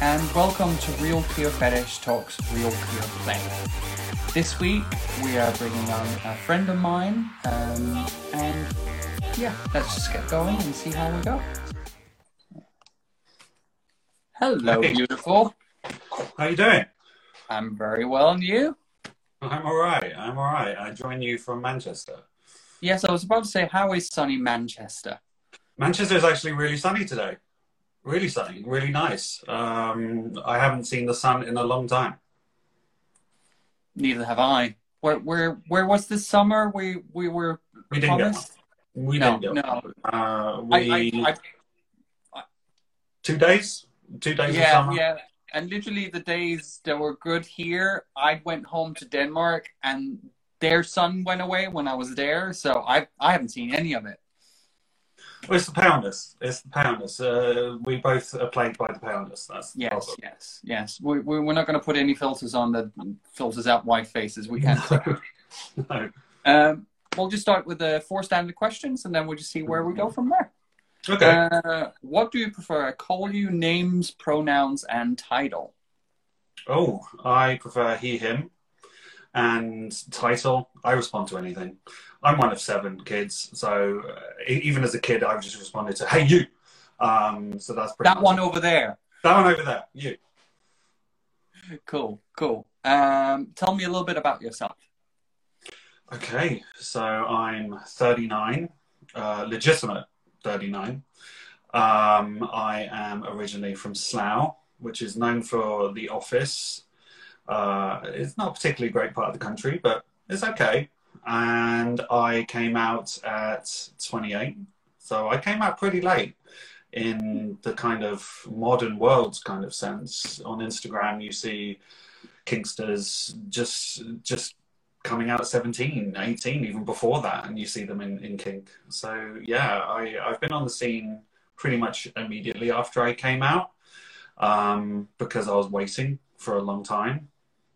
Hi, and welcome to Real Clear Fetish Talks Real Clear Play. This week we are bringing on a friend of mine, um, and yeah, let's just get going and see how we go. Hello, Hey. beautiful. How you doing? I'm very well, and you? I'm all right. I'm all right. I join you from Manchester. Yes, I was about to say, how is sunny Manchester? Manchester is actually really sunny today. Really sunny. Really nice. Um, I haven't seen the sun in a long time. Neither have I. Where, where, where was this summer? We, we were We didn't get promised. one. We No, didn't get no. one. Uh, we I, I, two days. Two days of yeah, summer. yeah. And literally the days that were good here, I went home to Denmark and their sun went away when I was there. So I I haven't seen any of it. Well, it's the pounders. It's the pounders. Uh, we both are plagued by the pounders. That's the Yes, problem. yes, yes. We, we we're not going to put any filters on that filters out white faces. We can't. no. um, we'll just start with the four standard questions, and then we'll just see where we go from there. Okay. Uh, what do you prefer? I call you names, pronouns, and title. Oh, I prefer he, him. And title, I respond to anything. I'm one of seven kids, so uh, even as a kid, I've just responded to "Hey, you." Um, so that's pretty That one it. over there. That one over there, you. Cool, cool. Um, tell me a little bit about yourself. Okay, so I'm 39, uh, legitimate 39. Um, I am originally from Slough, which is known for the office. Uh, it's not a particularly great part of the country, but it's okay. And I came out at 28, so I came out pretty late in the kind of modern world kind of sense. On Instagram, you see kinksters just just coming out at 17, 18, even before that, and you see them in, in kink. So yeah, I, I've been on the scene pretty much immediately after I came out um, because I was waiting for a long time.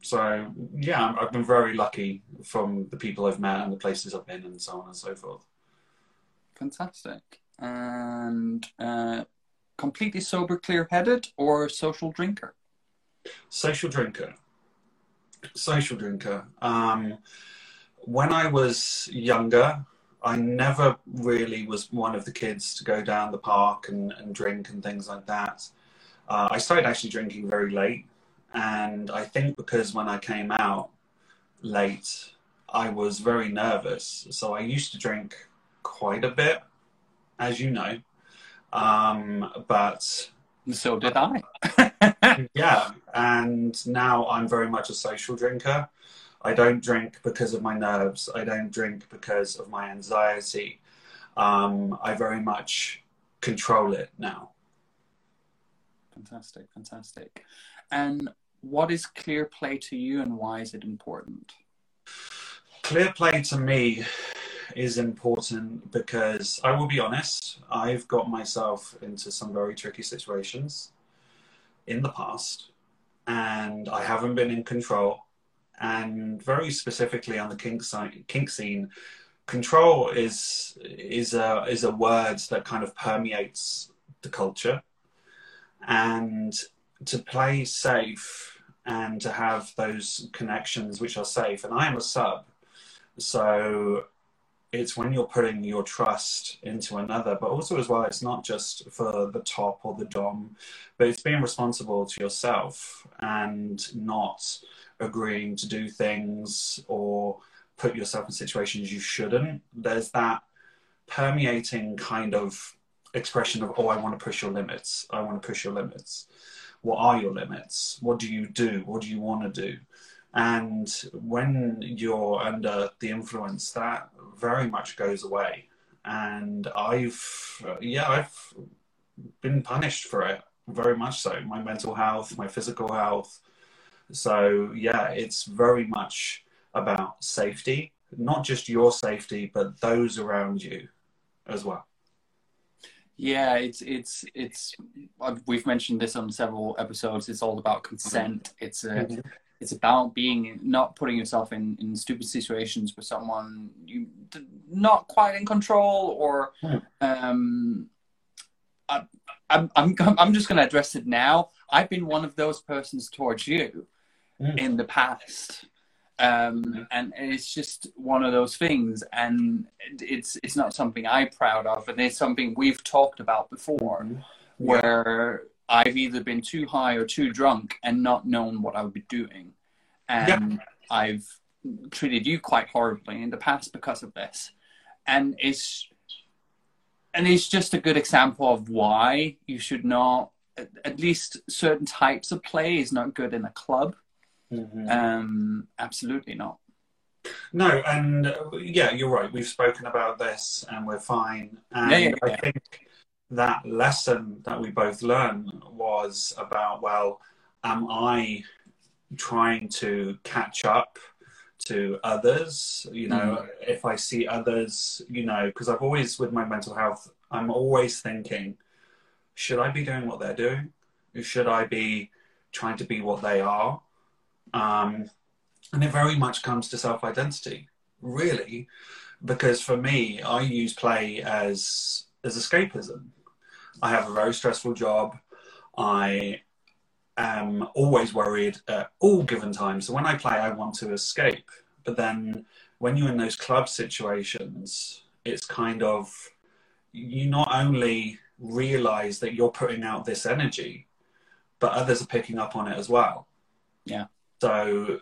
So yeah, I've been very lucky from the people I've met and the places I've been and so on and so forth. Fantastic. And uh, completely sober, clear-headed, or social drinker? Social drinker. Social drinker. Um, when I was younger, I never really was one of the kids to go down the park and, and drink and things like that. Uh, I started actually drinking very late. And I think because when I came out late, I was very nervous. So I used to drink quite a bit, as you know. Um, but So did I. yeah, and now I'm very much a social drinker. I don't drink because of my nerves. I don't drink because of my anxiety. Um, I very much control it now. fantastic, fantastic. And what is clear play to you, and why is it important? Clear play to me is important because I will be honest, I've got myself into some very tricky situations in the past, and I haven't been in control. And very specifically on the kink, side, kink scene, control is is a is a word that kind of permeates the culture, and to play safe and to have those connections which are safe. And I am a sub, so it's when you're putting your trust into another, but also as well, it's not just for the top or the dom, but it's being responsible to yourself and not agreeing to do things or put yourself in situations you shouldn't. There's that permeating kind of expression of, oh, I want to push your limits. I want to push your limits. What are your limits? What do you do? What do you want to do? And when you're under the influence, that very much goes away. And I've, yeah, I've been punished for it, very much so. My mental health, my physical health. So, yeah, it's very much about safety, not just your safety, but those around you as well. Yeah, it's it's it's. We've mentioned this on several episodes. It's all about consent. It's a. Mhm. It's about being not putting yourself in in stupid situations with someone you not quite in control or Hmm. um. I, I'm I'm I'm just going to address it now. I've been one of those persons towards you Mm. in the past, um, and it's just one of those things. And it's it's not something I'm proud of, and it's something we've talked about before, Mm-hmm. where I've either been too high or too drunk and not known what I would be doing, and I've treated you quite horribly in the past because of this, and it's and it's just a good example of why you should not at least certain types of play is not good in a club Mhm. um absolutely not No, and uh, yeah, you're right. We've spoken about this, and we're fine. And Yeah, yeah, I think that lesson that we both learned was about well, am I trying to catch up to others? You know, if I see others, you know, because I've always with my mental health, I'm always thinking, should I be doing what they're doing? Should I be trying to be what they are? Um, and it very much comes to self identity, really, because for me, I use play as as escapism. I have a very stressful job. I am always worried at all given times. So when I play, I want to escape. But then when you're in those club situations, it's kind of you not only realize that you're putting out this energy, but others are picking up on it as well. Yeah. So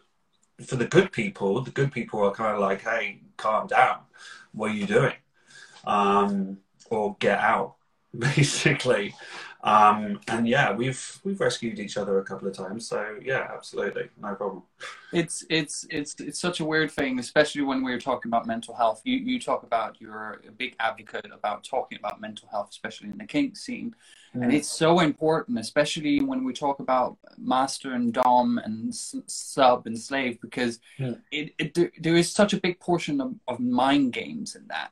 for the good people, the good people are kind of like, hey, calm down. What are you doing? Um, or get out, basically. Um, and yeah, we've we've rescued each other a couple of times. So yeah, absolutely, no problem. it's it's it's it's such a weird thing especially when we're talking about mental health you you talk about you're a big advocate about talking about mental health especially in the kink scene and it's so important especially when we talk about master and dom and sub and slave because Yeah. it, it there- is such a big portion of, of mind games in that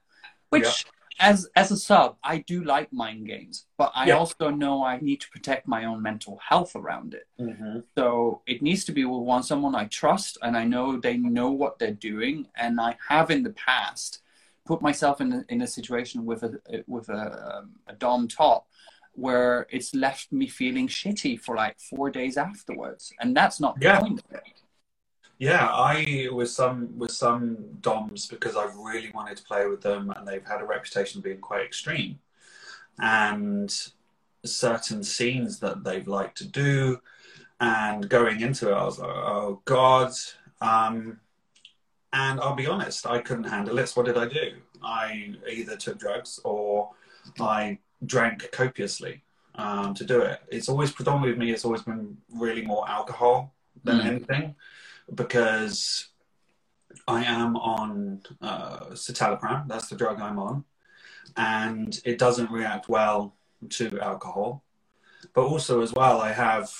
which as as a sub i do like mind games but i Yeah. also know i need to protect my own mental health around it hmm so it needs to be with one someone I trust and I know they know what they're doing. And I have in the past put myself in a, in a situation with a with a, um, a dom top where it's left me feeling shitty for like four days afterwards, and that's not the point of it. Yeah, I with some with some DOMs because I've really wanted to play with them, and they've had a reputation of being quite extreme, and certain scenes that they've liked to do, and going into it, I was like, oh god. Um, and I'll be honest, I couldn't handle it. So what did I do? I either took drugs or I drank copiously um, to do it. It's always predominantly with me. It's always been really more alcohol than Mm. anything because I am on uh, citalopram. That's the drug I'm on, and it doesn't react well to alcohol. But also, as well, I have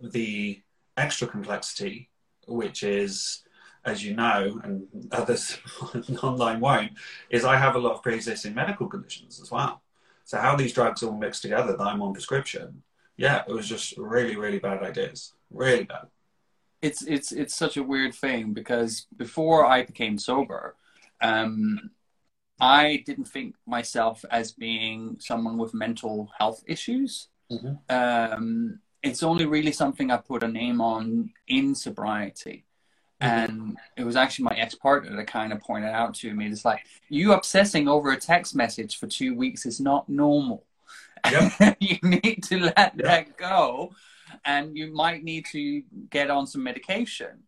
the extra complexity, which is, as you know, and others online won't, is I have a lot of pre-existing medical conditions as well. So how these drugs all mix together that I'm on prescription, yeah, it was just really, really bad ideas, really bad. It's it's it's such a weird thing because before I became sober, um, I didn't think myself as being someone with mental health issues. Mhm. Um, it's only really something I put a name on in sobriety. And it was actually my ex partner that kind of pointed out to me, it's like, you obsessing over a text message for two weeks is not normal. Yep. you need to let Yeah. that go and you might need to get on some medication.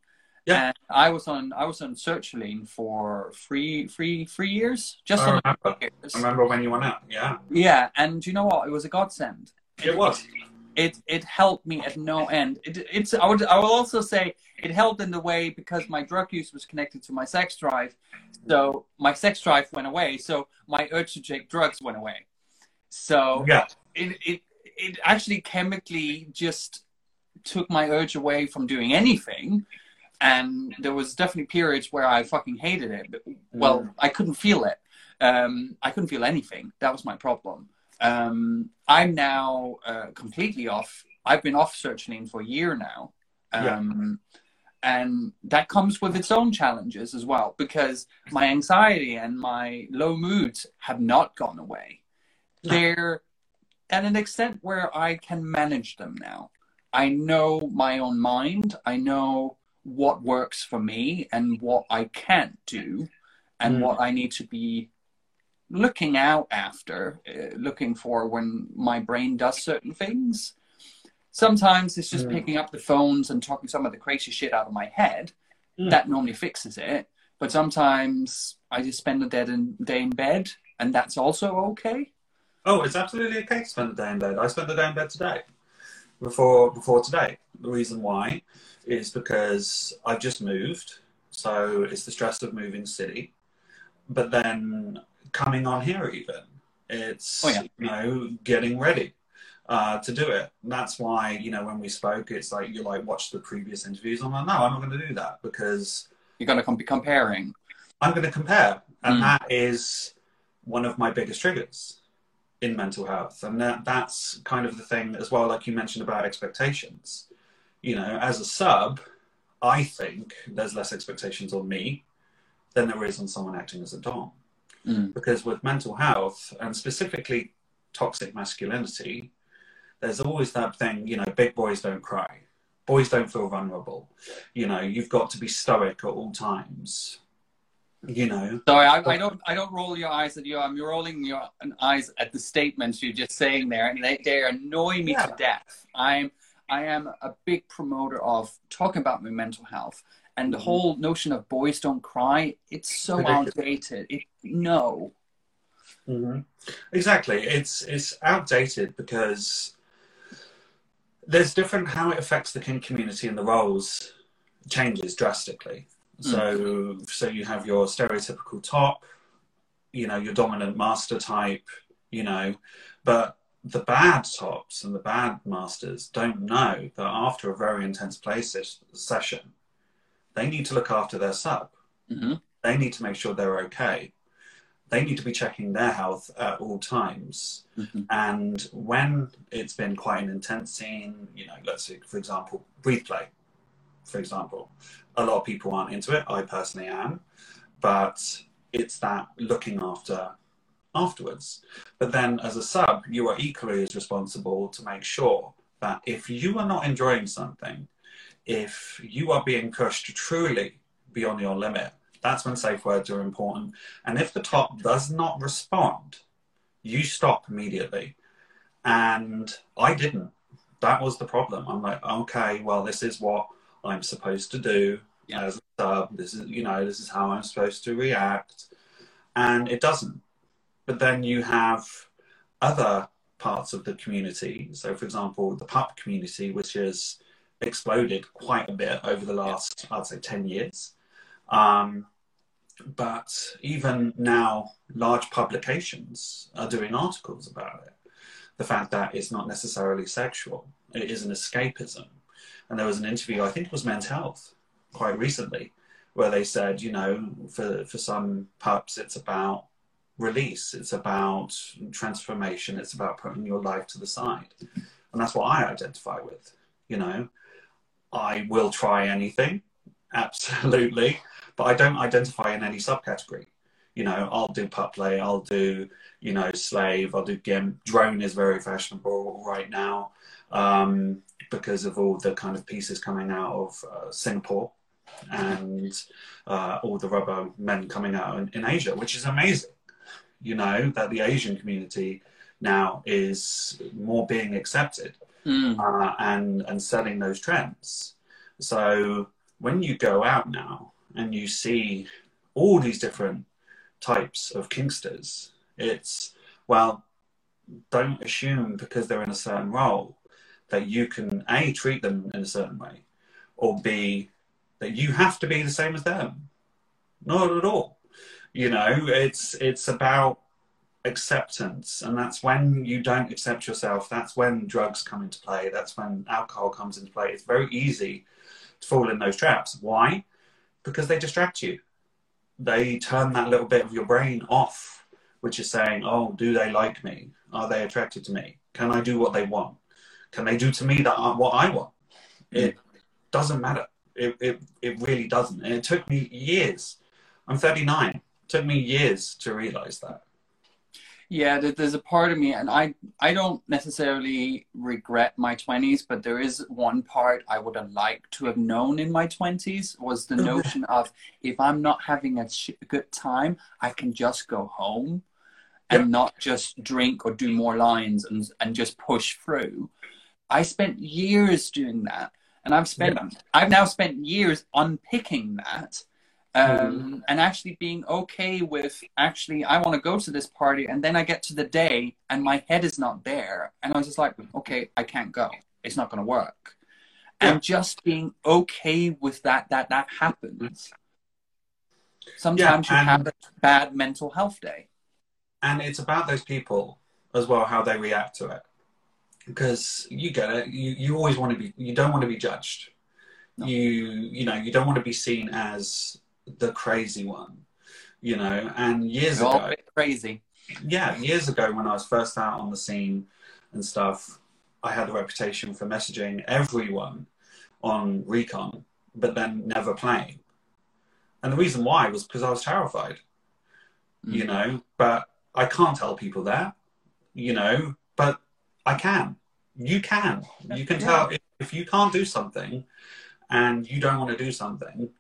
Yeah. And I was on I was on sertraline for three three three years. Just I remember. years. I remember when you went out. Yeah, Yeah, and you know what? It was a godsend. it was. It it helped me at no end. It, it's I would I will also say it helped in the way because my drug use was connected to my sex drive. So my sex drive went away. So my urge to take drugs went away. So Yeah, it, it it actually chemically just took my urge away from doing anything. And there was definitely periods where i fucking hated it. But, well Mm. i couldn't feel it. Um, i couldn't feel anything. That was my problem. Um, i'm now uh, completely off. I've been off sertraline for a year now. Um, and that comes with its own challenges as well because my anxiety and my low moods have not gone away. They're at an extent where I can manage them now. I know my own mind. I know what works for me and what I can't do and Mm. what I need to be looking out after, uh, looking for when my brain does certain things. Sometimes it's just Mm. picking up the phones and talking some of the crazy shit out of my head. Mm. That normally fixes it. But sometimes I just spend a dead in, day in bed, and that's also okay. Oh, it's absolutely okay to spend the day in bed. I spent the day in bed today, before before today. The reason why is because I've just moved, so it's the stress of moving city. But then coming on here, even it's Oh, yeah. you know getting ready uh, to do it. That's why you know when we spoke, it's like you like watch the previous interviews. I'm like, no, I'm not going to do that because You're going to com- be comparing. I'm going to compare, and Mm. that is one of my biggest triggers in mental health, and that that's kind of the thing as well. Like you mentioned about expectations, you know, as a sub, I think there's less expectations on me than there is on someone acting as a dom, Mm. because with mental health and specifically toxic masculinity, there's always that thing, you know, big boys don't cry. Boys don't feel vulnerable. You know, you've got to be stoic at all times. You know, Sorry, I, I don't. I don't roll your eyes at you. I'm rolling your eyes at the statements you're just saying there, and they, they annoy me Yeah. to death. I'm. I am a big promoter of talking about my mental health and the Mhm. whole notion of boys don't cry. It's so outdated. It, no. hmm Exactly. It's it's outdated because there's different how it affects the kink community and the roles changes drastically. So so you have your stereotypical top, you know, your dominant master type, you know, but the bad tops and the bad masters don't know that after a very intense play ses- session, they need to look after their sub. hmm They need to make sure they're okay. They need to be checking their health at all times. hmm And when it's been quite an intense scene, you know, let's say, for example, breathe play, for example, a lot of people aren't into it. I personally am, but it's that looking after afterwards. But then as a sub, you are equally as responsible to make sure that if you are not enjoying something, if you are being pushed to truly beyond your limit, that's when safe words are important. And if the top does not respond, you stop immediately. And I didn't. That was the problem. I'm like, okay, well, this is what I'm supposed to do Yeah. as a sub. This is, you know, this is how I'm supposed to react. And it doesn't. But then you have other parts of the community. So, for example, the pup community, which has exploded quite a bit over the last, I'd say, 10 years. Um, but even now, large publications are doing articles about it. The fact that it's not necessarily sexual, it is an escapism. And there was an interview, I think it was Men's Health, quite recently, where they said, you know, for, for some pups, it's about release, it's about transformation, it's about putting your life to the side. And that's what I identify with. You know, I will try anything, absolutely, but I don't identify in any subcategory. You know, I'll do pup play, I'll do, you know, slave, I'll do gimp. Drone is very fashionable right now um, because of all the kind of pieces coming out of uh, Singapore and uh, all the rubber men coming out in, in Asia, which is amazing. You know, that the Asian community now is more being accepted Mm. uh, and and selling those trends. So when you go out now and you see all these different types of kinksters, it's well, don't assume because they're in a certain role that you can a treat them in a certain way, or b that you have to be the same as them. Not at all. You know, it's it's about acceptance and that's when you don't accept yourself. That's when drugs come into play. That's when alcohol comes into play. It's very easy to fall in those traps. Why? Because they distract you. They turn that little bit of your brain off which is saying oh do they like me? Are they attracted to me? Can i do what they want can they do to me that aren't what i want? It doesn't matter. It, it, it really doesn't. And it took me years. I'm 39 it took me years to realize that. Yeah, there's a part of me, and I I don't necessarily regret my twenties, but there is one part I would have liked to have known in my twenties was the notion of if I'm not having a sh- good time, I can just go home and not just drink or do more lines and and just push through. I spent years doing that, and I've spent Yeah. I've now spent years unpicking that um, Mm-hmm. and actually being okay with actually I want to go to this party and then I get to the day and my head is not there and I was just like okay I can't go it's not going to work Yeah. and just being okay with that that that happens sometimes Yeah, you have a bad mental health day and it's about those people as well how they react to it because you get it. You, you always want to be you don't want to be judged. No. you you know you don't want to be seen as the crazy one you know? And years all ago crazy. Yeah years ago when i was first out on the scene and stuff i had a reputation for messaging everyone on recon but then never playing. And the reason why was because i was terrified you mm. know? But i can't tell people that you know? But i can. You can. You can tell if, if you can't do something and you don't want to do something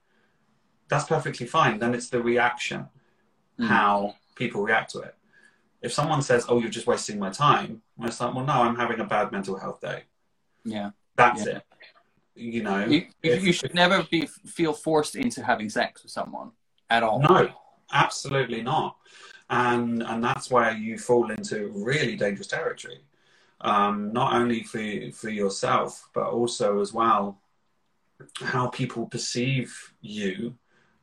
that's perfectly fine. Then it's the reaction Mm. how people react to it. If someone says oh you're just wasting my time it's like well no i'm having a bad mental health day. Yeah. That's Yeah. it. You know you, if- you should never be feel forced into having sex with someone at all. No, absolutely not. And and that's where you fall into really dangerous territory. Um, not only for for yourself, but also as well how people perceive you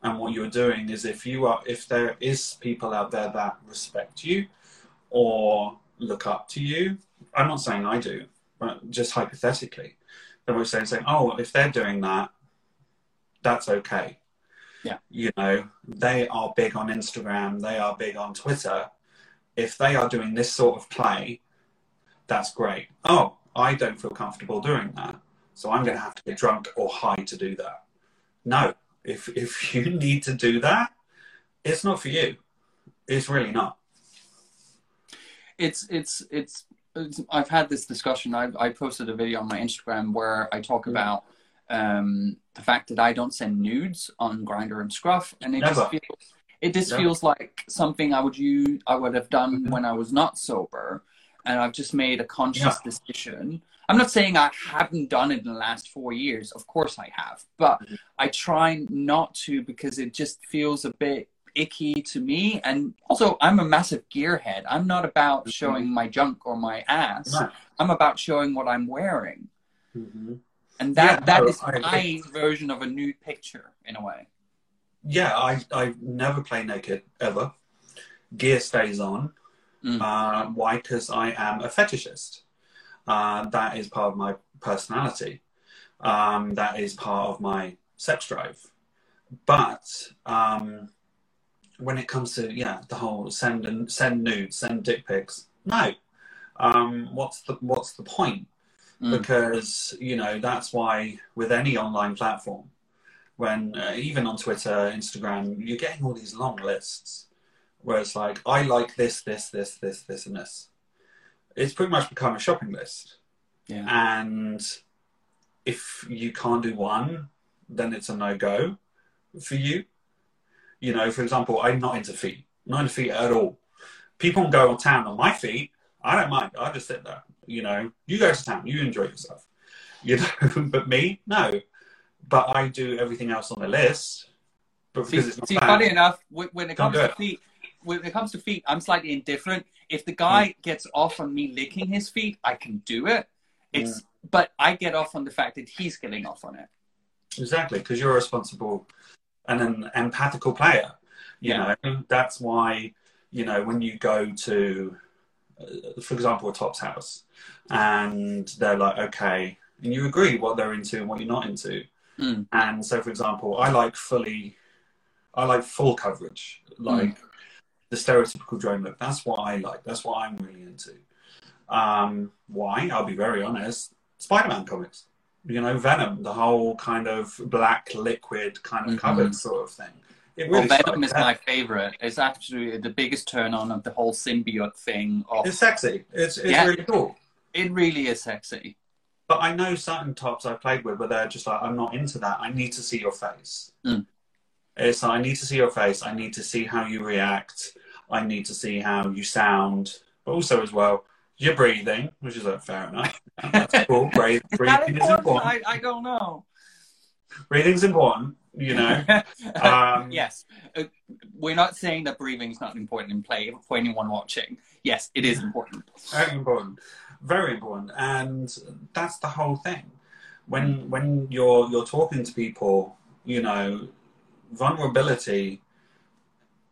and what you're doing is if you are if there is people out there that respect you or look up to you. I'm not saying I do, but just hypothetically, they were saying saying, oh, if they're doing that, that's okay Yeah. you know, they are big on Instagram, they are big on Twitter. If they are doing this sort of play, that's great. Oh, I don't feel comfortable doing that. So I'm going to have to get drunk or high to do that. No, if, if you need to do that, it's not for you. It's really not. it's it's it's, it's I've had this discussion. I I posted a video on my Instagram where I talk Mm. about um, the fact that I don't send nudes on Grindr and Scruff, and it Never. just feels it just Never. feels like something I would use I would have done Mhm. when I was not sober, and I've just made a conscious Yeah. decision. I'm not saying I haven't done it in the last four years. Of course I have, but Mhm. I try not to because it just feels a bit icky to me. And also, I'm a massive gearhead. I'm not about Mhm. showing my junk or my ass. I'm about showing what I'm wearing, Mm-hmm. and that Yeah, that no, is my version of a nude picture in a way. Yeah, I, I never play naked ever. Gear stays on. Mm. Uh, why? Because I am a fetishist. Uh, that is part of my personality. Um, that is part of my sex drive. But um, when it comes to yeah, the whole send and send nudes, send dick pics, no. Um, what's the what's the point? Mm. Because you know that's why with any online platform, when uh, even on Twitter, Instagram, you're getting all these long lists where it's like, I like this, this, this, this, this, and this. It's pretty much become a shopping list. Yeah. And if you can't do one, then it's a no go for you. You know, for example, I'm not into feet, not into feet at all. People can go on town on my feet. I don't mind. I'll just sit there. You know, you go to town, you enjoy yourself. You know, but me, no. But I do everything else on the list. But See, it's not see bad. funny enough, when it comes to feet, when it comes to feet, I'm slightly indifferent. If the guy Mm. gets off on me licking his feet, I can do it. It's Mm. but I get off on the fact that he's getting off on it. Exactly, because you're a responsible and an empathical player. You Yeah. know, that's why, you know, when you go to, uh, for example, a top's house and they're like, okay, and you agree what they're into and what you're not into. Mm. And so, for example, I like fully, I like full coverage, like the stereotypical drone look. That's what I like. That's what I'm really into. Um, why? I'll be very honest. Spider-Man comics you know, Venom, the whole kind of black liquid kind of Mhm. covered sort of thing. It Well, Venom is my favorite. It's actually the biggest turn on of the whole symbiote thing. Of, It's sexy. It's it's Yeah. really cool. it really is sexy. But I know certain tops I've played with where they're just like, I'm not into that. I need to see your face. Mm. It's like, I need to see your face. I need to see how you react. I need to see how you sound. But also, as well, your breathing, which is like, fair enough. That's cool. Breathe, Is that breathing is important? I, I don't know. Breathing's important, you know. Um, yes, Uh, we're not saying that breathing is not important in play for anyone watching. Yes, it is important. Very important. Very important. And that's the whole thing. When when you're you're talking to people, you know, vulnerability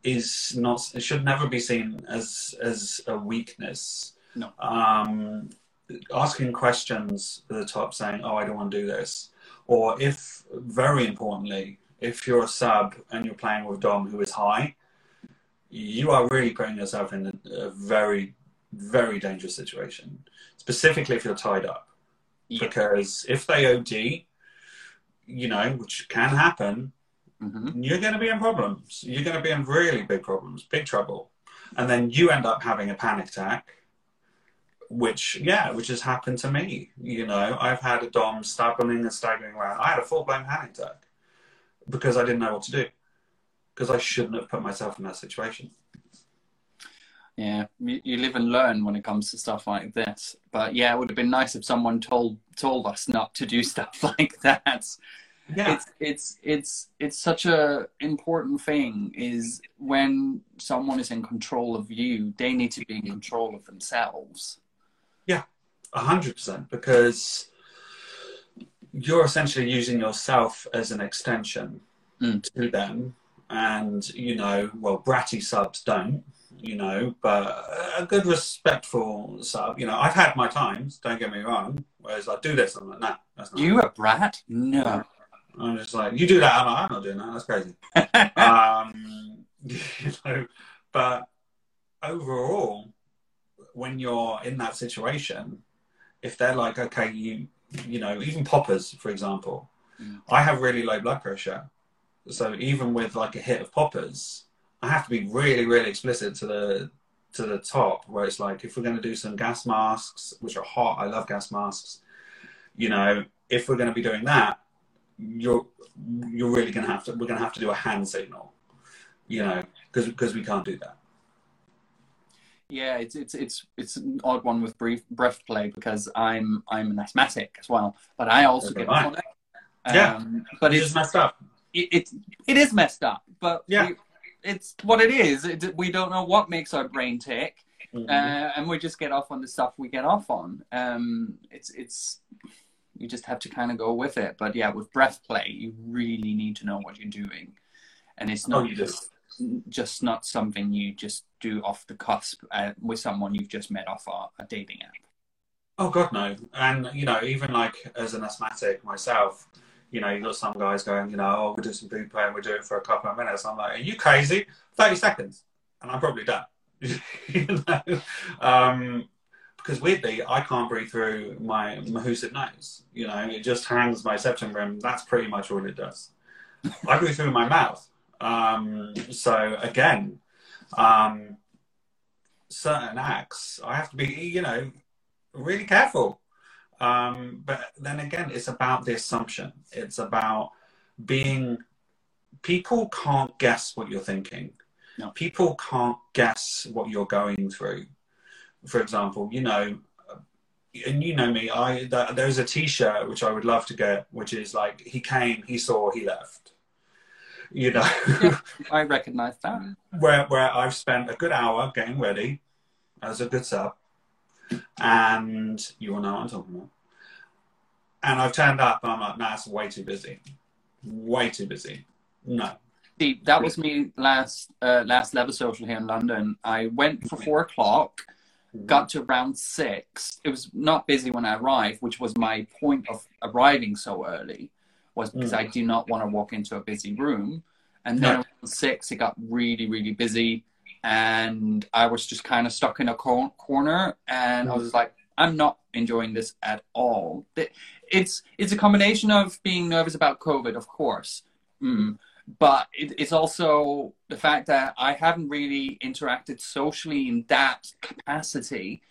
is not it should never be seen as as a weakness. No. Um asking questions at the top saying, Oh, I don't want to do this or if very importantly, if you're a sub and you're playing with Dom who is high, you are really putting yourself in a, a very very dangerous situation, specifically if you're tied up. Yeah. Because if they OD, you know, which can happen, hmm you're going to be in problems. You're going to be in really big problems, big trouble. And then you end up having a panic attack, which, yeah, which has happened to me. You know, I've had a Dom staggering and staggering around. I had a full blown panic attack because I didn't know what to do. Because I shouldn't have put myself in that situation. Yeah, you, you live and learn when it comes to stuff like this. But yeah, it would have been nice if someone told told us not to do stuff like that. Yeah. It's it's it's it's such a important thing. Is when someone is in control of you, they need to be in control of themselves. Yeah. A hundred percent, because you're essentially using yourself as an extension Mm. to them, and you know, well, bratty subs don't, you know, but a good respectful sub, you know, I've had my times. Don't get me wrong. Whereas I do this, I'm like, nah, that's not. You a brat? No. I'm just like, you do that, I'm like, I'm not doing that. That's crazy. um, you know, but overall, when you're in that situation, if they're like, okay, you, you know, even poppers, for example, Mm. I have really low blood pressure, so even with like a hit of poppers, I have to be really, really explicit to the to the top, where it's like, if we're going to do some gas masks, which are hot, I love gas masks. You know, if we're going to be doing that, you're you're really going to have to we're going to have to do a hand signal you know because because we can't do that Yeah, it's it's it's it's an odd one with brief breath play because I'm I'm an asthmatic as well, but I also So get it. Yeah. Um, but it's it's messed up it, it's it is messed up, but Yeah. we, it's what it is. It, we don't know what makes our brain tick, Mhm. uh, and we just get off on the stuff we get off on. Um, it's it's you just have to kind of go with it. But yeah, with breath play, you really need to know what you're doing, and it's oh not you just just not something you just do off the cusp uh, with someone you've just met off a, a dating app. oh god no. And you know even like as an asthmatic myself you know you got some guys going you know oh we'll do some food play and we'll do it for a couple of minutes. I'm like are you crazy? 30 seconds. And i'm probably done. You know? Um because weirdly I can't breathe through my Mahusid nose. You know, it just hangs my septum rim. That's pretty much all it does. I breathe through my mouth. Um, so again, um, certain acts I have to be, you know, really careful. Um, but then again, it's about the assumption. It's about being. People can't guess what you're thinking. No. People can't guess what you're going through for example, you know, and you know me, I th- there's a T-shirt which I would love to get, which is like he came, he saw, he left. You know, I recognize that. where where I've spent a good hour getting ready as a good sub, and you will know what I'm talking about. And I've turned up, and I'm like, nah, it's way too busy, way too busy. No, See, that was me last uh, last level social here in London. I went for four o'clock, got to around six. It was not busy when I arrived, which was my point of arriving so early, was because Mm. I do not want to walk into a busy room. And then around six, it got really, really busy, and I was just kind of stuck in a cor- corner, and I was like, I'm not enjoying this at all. It's it's a combination of being nervous about COVID, of course, mm, but it, it's also the fact that I haven't really interacted socially in that capacity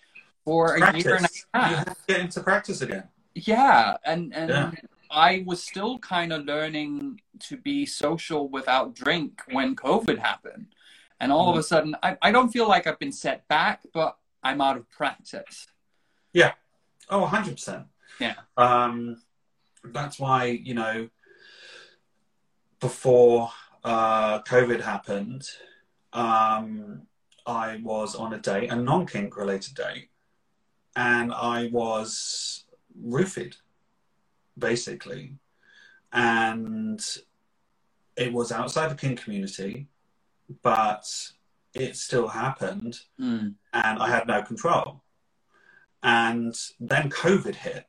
for Practice. a year and a half. You have to get into practice again. Yeah, and and Yeah. I was still kind of learning to be social without drink when COVID happened, and all of a sudden, I, I don't feel like I've been set back, but I'm out of practice. Yeah. Oh, 100%. Yeah. Um, that's why, you know, before uh, COVID happened, um, I was on a date, a non kink related date, and I was roofied, basically. And it was outside the kink community, but it still happened Mm. and I had no control. And then COVID hit.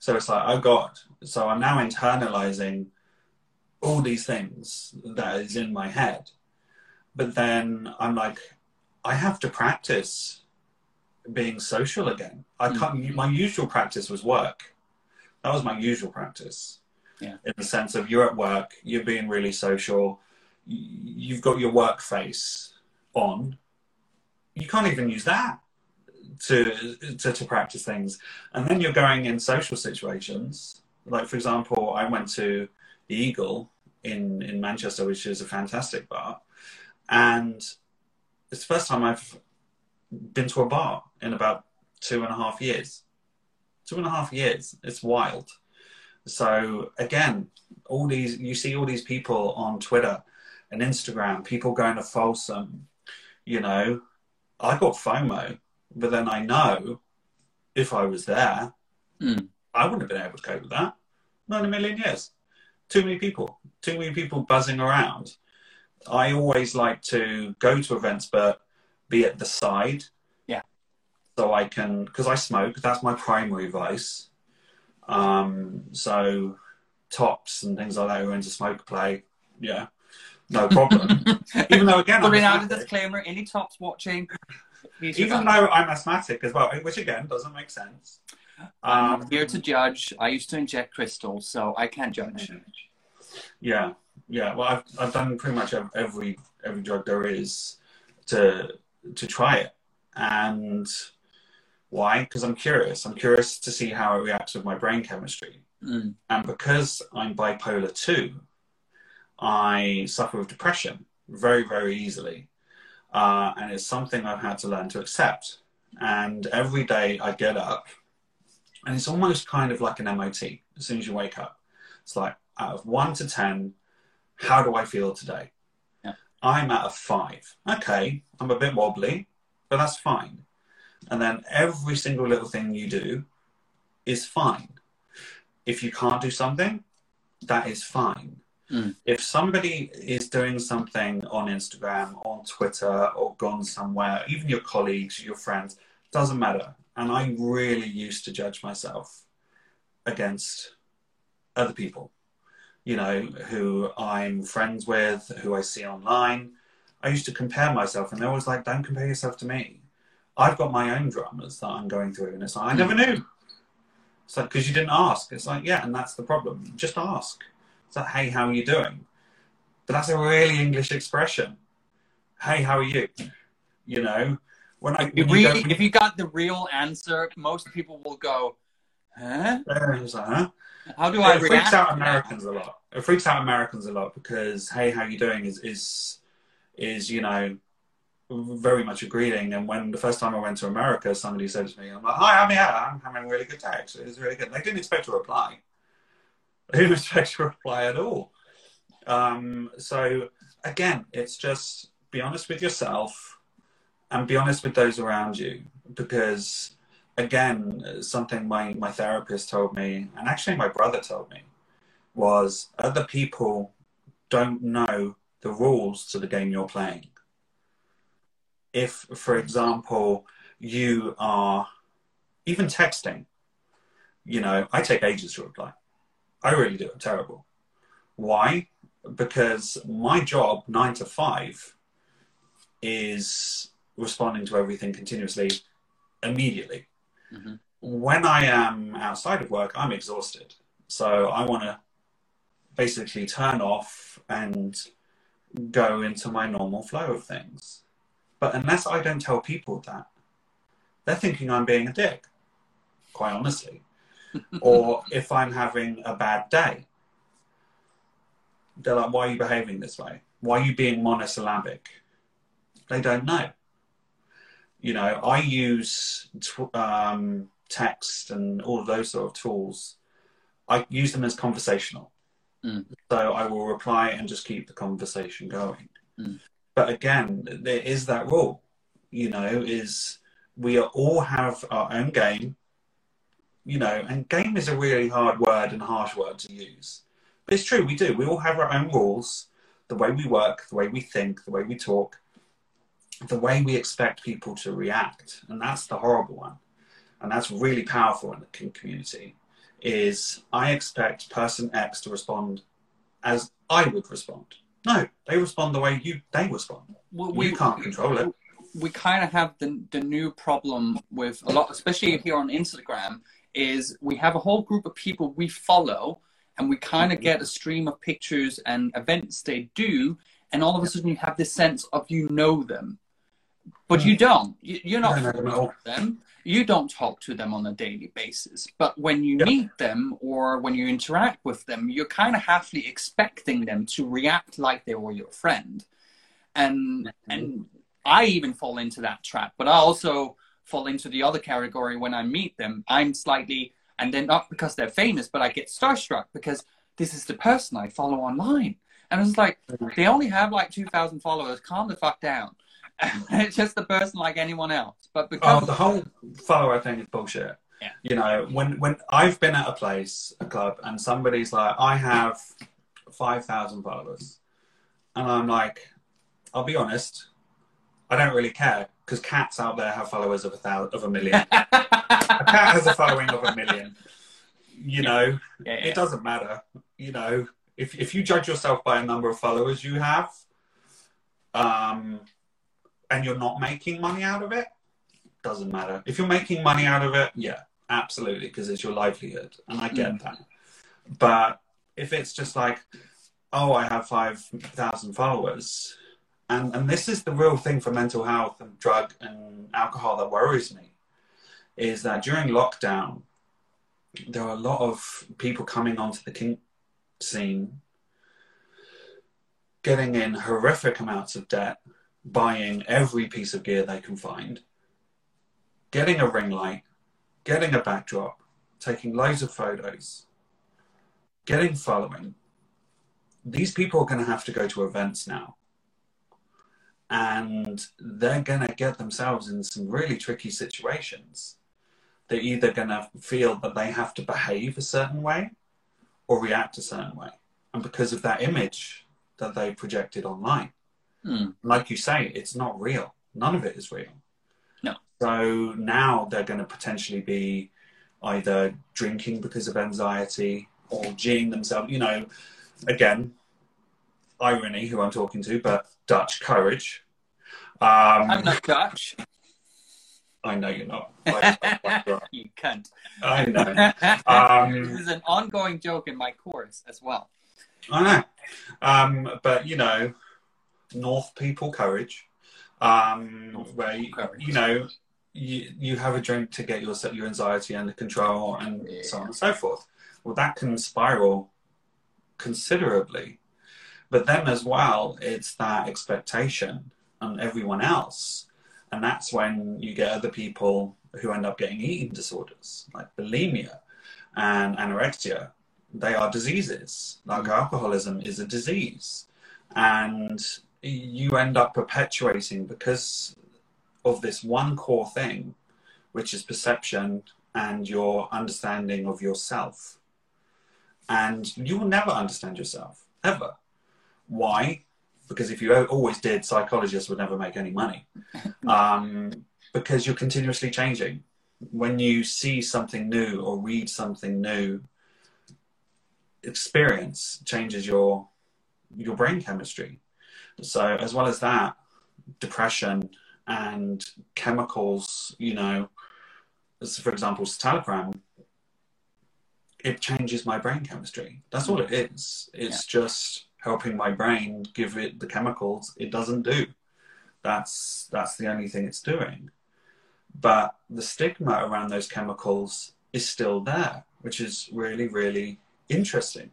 So it's like, oh God. So I'm now internalizing all these things that is in my head. But then I'm like, I have to practice being social again. I hmm. can't, my usual practice was work. That was my usual practice. Yeah. In the sense of you're at work, you're being really social, you've got your work face on. You can't even use that to, to to practice things. And then you're going in social situations. Like for example, I went to the Eagle in in Manchester, which is a fantastic bar, and it's the first time I've been to a bar in about two and a half years. Two and a half years. It's wild. So again, all these you see all these people on Twitter and Instagram, people going to Folsom. You know, I got FOMO, but then I know if I was there, Mm. I wouldn't have been able to cope with that. Not in a million years. Too many people. Too many people buzzing around. I always like to go to events, but be at the side. Yeah. So I can, because I smoke, that's my primary vice. Um, so tops and things like that who are into smoke play, yeah, no problem. Even though again, I'm Putting out a disclaimer: any tops watching, even though I'm asthmatic as well, which again doesn't make sense. I'm Um, here to judge. I used to inject crystals, so I can't judge. Yeah, yeah. Well, I've I've done pretty much every every drug there is to to try it, and why? Because I'm curious. I'm curious to see how it reacts with my brain chemistry, Mm. and because I'm bipolar two, I suffer with depression very very easily, uh, and it's something I've had to learn to accept. And every day I get up, and it's almost kind of like an MOT. As soon as you wake up, it's like out of one to ten, how do I feel today? Yeah. I'm at a five. Okay, I'm a bit wobbly, but that's fine. And then every single little thing you do is fine. If you can't do something, that is fine. Mm. If somebody is doing something on Instagram, on Twitter, or gone somewhere, even your colleagues, your friends, doesn't matter. And I really used to judge myself against other people, you know, who I'm friends with, who I see online. I used to compare myself, and they're always like, don't compare yourself to me. I've got my own dramas that I'm going through, and it's like, I never knew. It's like, because you didn't ask. It's like, yeah, and that's the problem. Just ask. It's like, hey, how are you doing? But that's a really English expression. Hey, how are you? You know, when I If you, when you go- if you got the real answer, most people will go, "Huh? it's like, huh? How do I it react?" freaks out to that?" Americans a lot. It freaks out Americans a lot because hey, how you doing is is is you know very much a greeting. And when the first time I went to America, somebody said to me, "I'm like, hi, I'm yeah, I'm having a really good day. Actually, it's really good." They didn't expect a reply. They didn't expect a reply at all. Um, so again, it's just be honest with yourself and be honest with those around you because again something my, my therapist told me and actually my brother told me was other people don't know the rules to the game you're playing. If for example you are even texting you know i take ages to reply. I really do terrible. Why? Because my job nine to five is responding to everything continuously immediately Mhm. when i am outside of work i'm exhausted so i want to basically turn off and go into my normal flow of things. But unless I don't tell people that, they're thinking I'm being a dick, quite honestly. or if I'm having a bad day, they're like, why are you behaving this way? Why are you being monosyllabic? They don't know. You know, I use um, text and all of those sort of tools. I use them as conversational. Mm. So I will reply and just keep the conversation going. Mm. But again, there is that rule, you know, is we all have our own game, you know, and game is a really hard word and harsh word to use. But it's true, we do. We all have our own rules, the way we work, the way we think, the way we talk, the way we expect people to react. And that's the horrible one. And that's really powerful in the community is I expect person X to respond as I would respond. No, they respond the way you they respond. Well, we, you can't control it. We kind of have the the new problem with a lot, especially here on Instagram, is we have a whole group of people we follow, and we kind of mm-hmm. get a stream of pictures and events they do, and all of a sudden you have this sense of you know them, but you mm. don't. You, are not them. You don't talk to them on a daily basis. But when you meet them or when you interact with them you're kind of halfly expecting them to react like they were your friend. And mm-hmm. and i even fall into that trap. But i also fall into the other category when i meet them. I'm slightly and then not because they're famous but i get starstruck because this is the person i follow online. And it's like mm-hmm. they only have like 2000 followers. Calm the fuck down it's just a person like anyone else. But because oh, the whole follower thing is bullshit. Yeah. You know, when when I've been at a place, a club, and somebody's like, I have five thousand followers, and I'm like, I'll be honest, I don't really care because cats out there have followers of a thousand of a million. a cat has a following of a million. You know, yeah, yeah. it doesn't matter. You know, if if you judge yourself by a number of followers you have, um, and you're not making money out of it, doesn't matter. If you're making money out of it, yeah, absolutely, because it's your livelihood, and I get mm. that. But if it's just like, oh, I have five thousand followers, and and this is the real thing for mental health and drug and alcohol that worries me, is that during lockdown, there are a lot of people coming onto the kink scene, getting in horrific amounts of debt buying every piece of gear they can find, getting a ring light, getting a backdrop, taking loads of photos, getting following. These people are going to have to go to events now. And they're going to get themselves in some really tricky situations. They're either going to feel that they have to behave a certain way or react a certain way. And because of that image that they projected online, Mm. Like you say, it's not real. None of it is real. No. So now they're going to potentially be either drinking because of anxiety or geeing themselves. You know, again, irony who I'm talking to, but Dutch courage. Um, I'm not Dutch. I know you're not. you can't. I know. Um, this is an ongoing joke in my course as well. I know. Um, but, you know, North people courage, um, North where you, courage. you know you you have a drink to get your your anxiety under control and yeah. so on and so forth. Well, that can spiral considerably, but then as well, it's that expectation on everyone else, and that's when you get other people who end up getting eating disorders like bulimia and anorexia. They are diseases. Like mm. alcoholism is a disease, and you end up perpetuating because of this one core thing, which is perception and your understanding of yourself. And you will never understand yourself, ever. Why? Because if you always did, psychologists would never make any money. Um, because you're continuously changing. When you see something new or read something new, experience changes your your brain chemistry so, as well as that, depression and chemicals, you know, as for example, citalopram, it changes my brain chemistry. That's all it mm. is. It's yeah. just helping my brain give it the chemicals it doesn't do. That's that's the only thing it's doing. But the stigma around those chemicals is still there, which is really, really interesting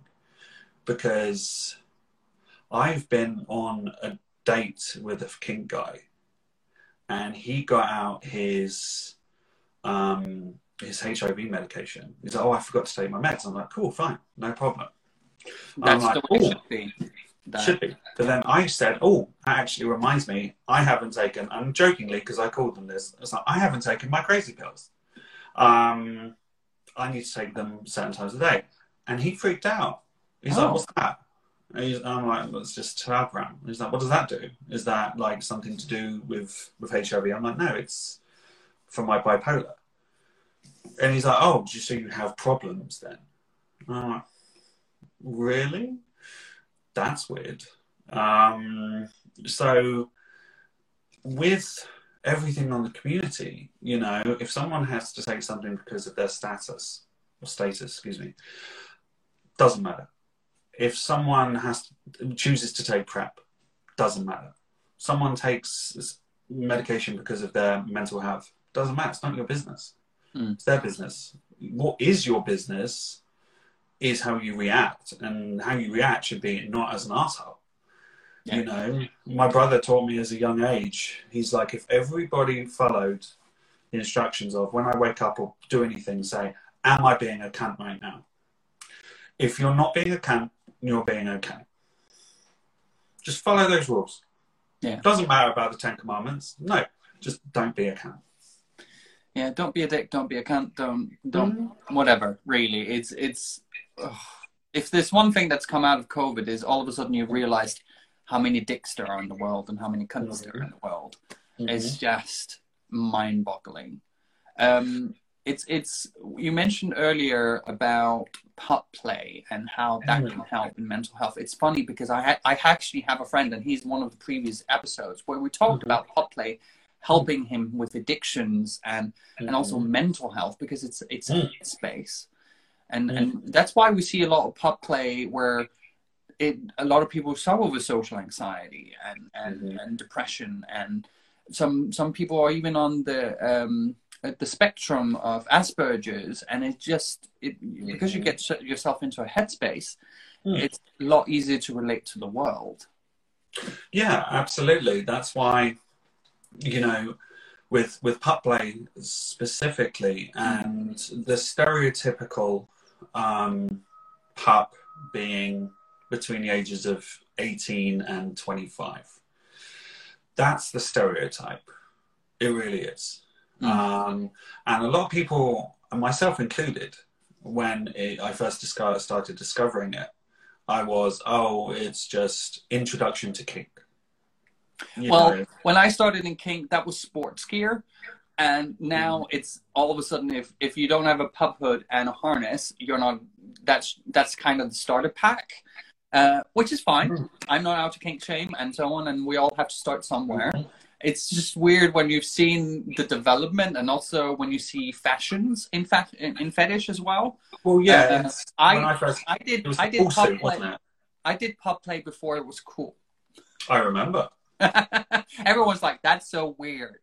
because I've been on a date with a kink guy and he got out his um, his HIV medication. He's like, "Oh, I forgot to take my meds." I'm like, "Cool, fine, no problem." That's like, the way it "Oh, should be. That- should be. But then I said, "Oh, that actually reminds me, I haven't taken." And jokingly, because I called them this, it's like I haven't taken my crazy pills. Um, I need to take them certain times a day, and he freaked out. He's Oh. like, "What's that?" And I'm like, well, "It's just citalopram." He's like, "What does that do? Is that like something to do with with HIV?" I'm like, "No, it's for my bipolar." And he's like, "Oh, so you have problems then?" And I'm like, "Really?" that's weird. Um, so, with everything on the community, you know, if someone has to take something because of their status or status, excuse me, doesn't matter. If someone has chooses to take PrEP, doesn't matter. Someone takes medication because of their mental health, doesn't matter. It's not your business. Hmm. It's their business. What is your business is how you react, and how you react should be not as an asshole. Yeah. You know, my brother taught me as a young age. He's like, if everybody followed the instructions of when I wake up or do anything, say, "Am I being a cunt right now?" If you're not being a cunt, you're being okay. Just follow those rules. Yeah. Doesn't matter about the Ten Commandments. No, just don't be a cunt. Yeah, don't be a dick, don't be a cunt, don't don't whatever, really. It's it's ugh. if there's one thing that's come out of COVID is all of a sudden you've realized how many dicks there are in the world and how many cunts there are in the world. It's just mind boggling. Um it's it's you mentioned earlier about pup play and how that Mm. can help in mental health. It's funny because I ha- I actually have a friend and he's one of the previous episodes where we talked Mhm. about pup play helping him with addictions and and also mental health because it's it's a Mm. space and Mm. and that's why we see a lot of pup play where it a lot of people struggle with social anxiety and and, Mhm. and depression and some some people are even on the um the spectrum of Asperger's and it just it because you get yourself into a headspace Mm. it's a lot easier to relate to the world Yeah, absolutely. That's why, you know, with with pup play specifically, and the stereotypical um, pup being between the ages of eighteen and twenty five. That's the stereotype. It really is. Mm. Um, and a lot of people, myself included, when it, I first discover, started discovering it, I was, oh, it's just introduction to kink. You well know, when I started in kink that was sports gear and now it's all of a sudden if if you don't have a pup hood and a harness you're not that's that's kind of the starter pack uh, which is fine Mhm. i'm not out to kink shame and so on and we all have to start somewhere Mhm. It's just weird when you've seen the development and also when you see fashions in fact in, in fetish as well well, yeah. Uh, I- I first, i did i did pup play i did pup play before it was cool I remember. everyone's like that's so weird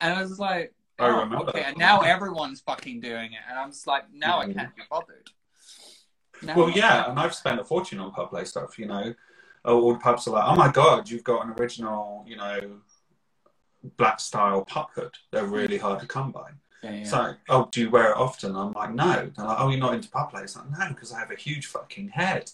and i was like I oh, remember. okay and now everyone's fucking doing it and i'm just like now i Mhm. can't be bothered now Well, I'm yeah, and I've spent a fortune on pup play stuff. You know, all the pups are like, "Oh my god, you've got an original, you know, black style pup hood. They're really hard to come by." yeah, yeah. So, oh, do you wear it often? I'm like, no. They're like, oh, you're not into play. It's like, no, because I have a huge fucking head.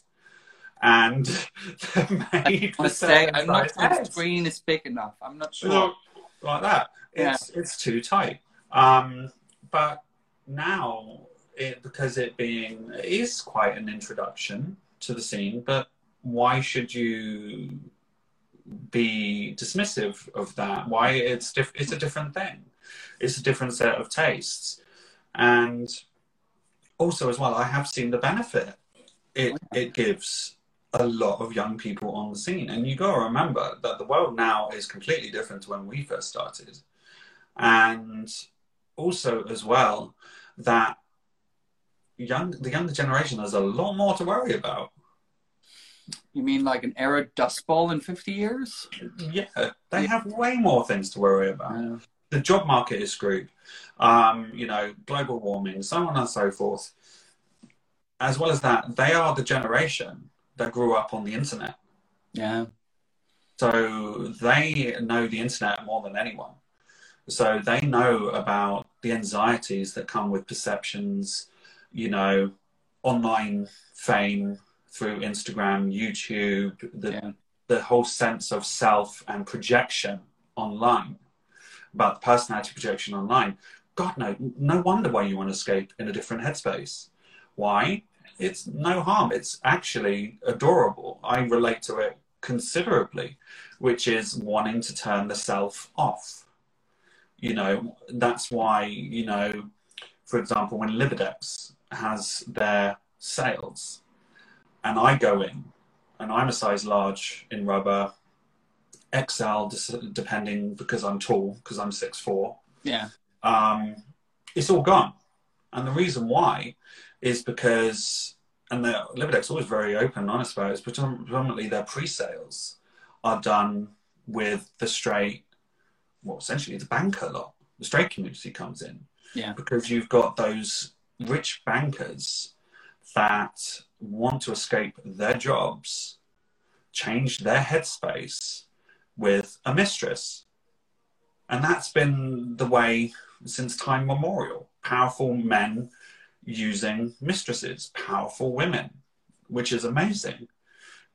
And they're made I say i'm not sure the screen is big enough i'm not sure like that. It's it's too tight. Um, but now, it, because it being it is quite an introduction to the scene, but why should you be dismissive of that? Why it's diff- it's a different thing. It's a different set of tastes, and also as well, I have seen the benefit it it gives a lot of young people on the scene. And you got to remember that the world now is completely different to when we first started. And also, as well, that young the younger generation has a lot more to worry about. You mean like an arid dust ball in 50 years? Yeah, they have way more things to worry about. Uh, The job market is screwed. Um, you know, global warming, so on and so forth. As well as that, they are the generation that grew up on the internet. yeah. So they know the internet more than anyone. So they know about the anxieties that come with perceptions, you know, online fame through Instagram, YouTube, the, Yeah. the whole sense of self and projection online, about personality projection online. God, no, no wonder why you want to escape in a different headspace. Why? It's no harm. It's actually adorable. I relate to it considerably, which is wanting to turn the self off. You know, that's why, you know, for example, when Libidex has their sales and I go in and I'm a size large in rubber, XL depending because I'm tall, because I'm 6'4, Yeah. um, it's all gone. And the reason why is because, and the Libidex always very open and honest about it, is predominantly their pre-sales are done with the straight, well, essentially the banker lot. The straight community comes in. Yeah. Because you've got those rich bankers that want to escape their jobs, change their headspace with a mistress. And that's been the way since time memorial. Powerful men using mistresses, powerful women, which is amazing.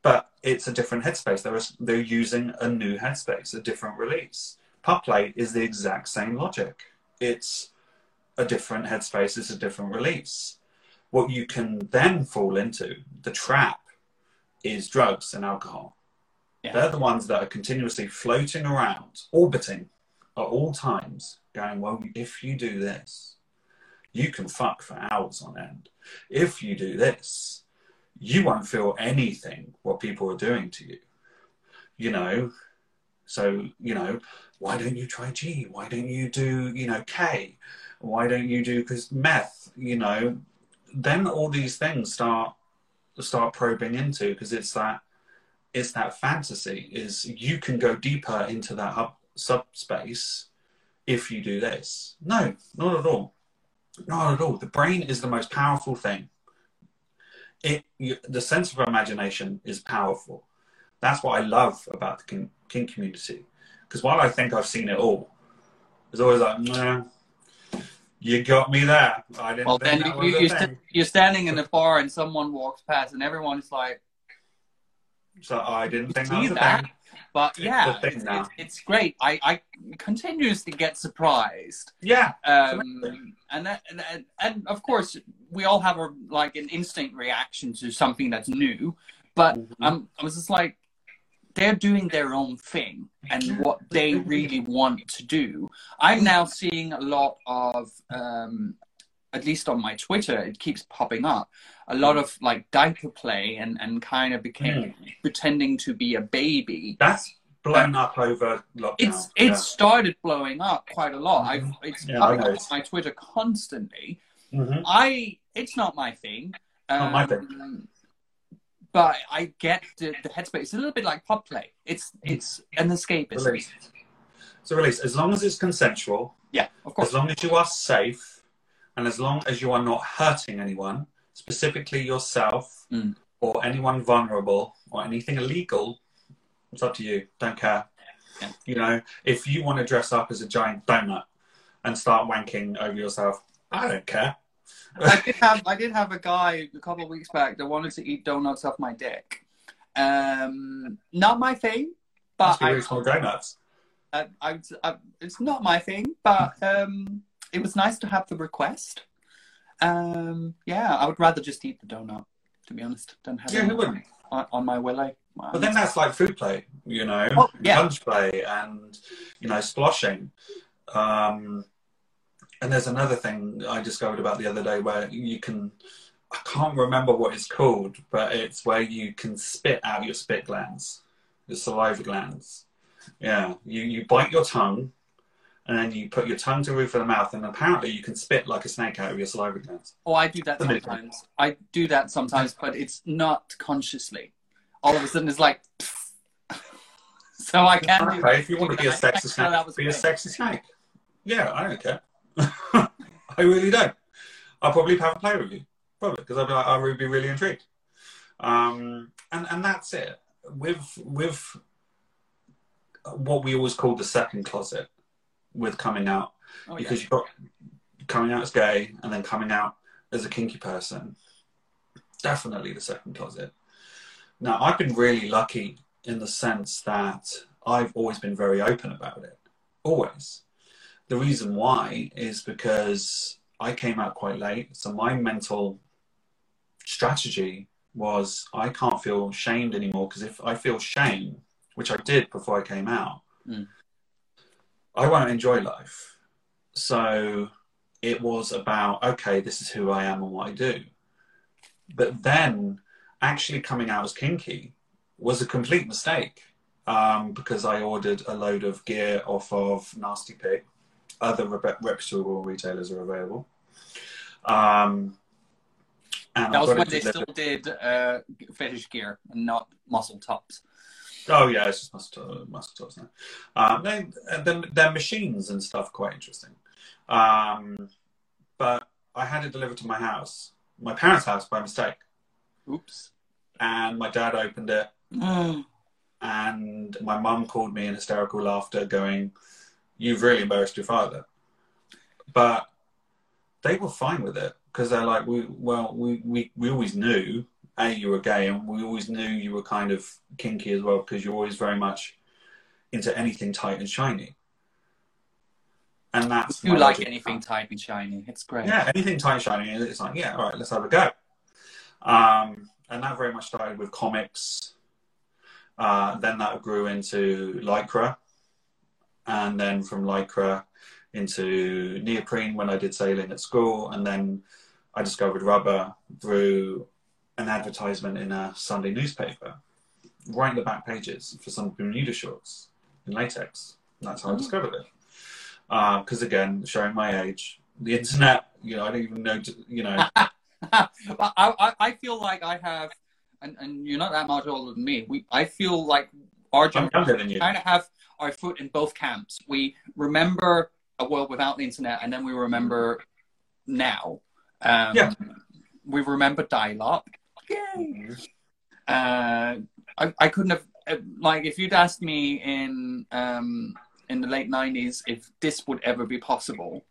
But it's a different headspace. They're, they're using a new headspace, a different release. Pup play is the exact same logic. It's a different headspace, it's a different release. What you can then fall into, the trap, is drugs and alcohol. Yeah. They're the ones that are continuously floating around, orbiting at all times, going, Well, if you do this, you can fuck for hours on end. If you do this, you won't feel anything what people are doing to you. You know, so, you know, why don't you try G? Why don't you do, you know, K? Why don't you do because meth? You know, then all these things start start probing into because it's that it's that fantasy is you can go deeper into that hub subspace if you do this. No, not at all. Not at all. The brain is the most powerful thing. It you, the sense of imagination is powerful. That's what I love about the kink community. Because while I think I've seen it all, it's always like, nah, you got me there. I didn't Well, think then that you, was you, a you're, thing. st- you're standing in the bar and someone walks past and everyone's like, So I didn't think that see was a that? But yeah, it's, it's, it's great. I, I continuously get surprised. Yeah, Um, and, that, and and and of course, we all have a like an instinct reaction to something that's new. But Mhm. I'm I was just like, they're doing their own thing and what they really want to do. I'm now seeing a lot of, um, at least on my Twitter, it keeps popping up. A lot of like diaper play and and kind of became pretending to be a baby. that's blown up over lockdown. It's yeah. it's started blowing up quite a lot. I've it's Yeah, popping up on my Twitter constantly. Mhm. I it's not my thing. Not my Um, But I get the, the headspace. It's a little bit like pup play. It's it's an escapism. release. So release as long as it's consensual, Yeah, of course. as long as you are safe, and as long as you are not hurting anyone, specifically yourself Mm. or anyone vulnerable or anything illegal. It's up to you. Don't care. Yeah. You know, if you want to dress up as a giant donut and start wanking over yourself, I don't care. I did have I did have a guy a couple of weeks back that wanted to eat donuts off my dick. Um, not my thing, but I, small donuts. I, I, I, it's not my thing. But um, it was nice to have the request. Um, yeah, I would rather just eat the donut, to be honest, than have Yeah, it who wouldn't? on, on my willy. But then that's like food play, you know, Oh, yeah. lunch play and, you know, sploshing. Um, and there's another thing I discovered about the other day where you can, I can't remember what it's called, but it's where you can spit out your spit glands, your saliva glands. Yeah, you, you bite your tongue and then you put your tongue to the roof of the mouth and apparently you can spit like a snake out of your saliva glands. Oh, I do that sometimes. I do that sometimes, but it's not consciously. all of a sudden it's like. so I can. Okay, if you want to be a sexy snake, be a sexy snake. Yeah, I don't care. I really don't. I'll probably have a play with you, probably, because I'll be like, I would be really intrigued. Um, and and that's it. With with what we always call the second closet, with coming out, Oh, yeah. because you've got coming out as gay and then coming out as a kinky person. Definitely the second closet. Now, I've been really lucky in the sense that I've always been very open about it. Always. The reason why is because I came out quite late. So my mental strategy was I can't feel shamed anymore because if I feel shame, which I did before I came out, Mm. I won't enjoy life. So it was about, okay, this is who I am and what I do. But then actually coming out as kinky was a complete mistake um, because I ordered a load of gear off of Nasty Pig. Other rep- reputable retailers are available. Um, and That I was when they still did uh, fetish gear and not muscle tops. Oh yeah, it's just muscle, muscle tops now. Um, they, their, their machines and stuff quite interesting. Um, but I had it delivered to my house, my parents' house by mistake, Oops. and my dad opened it, and my mum called me in hysterical laughter, going, "You've really embarrassed your father." But they were fine with it because they're like, "We well, we, we we always knew a you were gay, and we always knew you were kind of kinky as well because you're always very much into anything tight and shiny." And that's you like anything tight and shiny, it's great. Yeah, anything tight and shiny, it's like, yeah, all right, let's have a go. Um, and that very much started with comics. Uh, then that grew into Lycra. And then from Lycra into neoprene when I did sailing at school. And then I discovered rubber through an advertisement in a Sunday newspaper, right in the back pages for some Bermuda shorts in latex. That's how I Oh. discovered it. Uh, because again, showing my age, the internet, you know, I don't even know, you know, I, I, I feel like I have, and, and you're not that much older than me. We, I feel like our generation younger than you. kind of have our foot in both camps. We remember a world without the internet, and then we remember now. Um, Yeah. We remember dial-up. Yay! Uh, I, I couldn't have uh, like if you'd asked me in um, in the late '90s if this would ever be possible,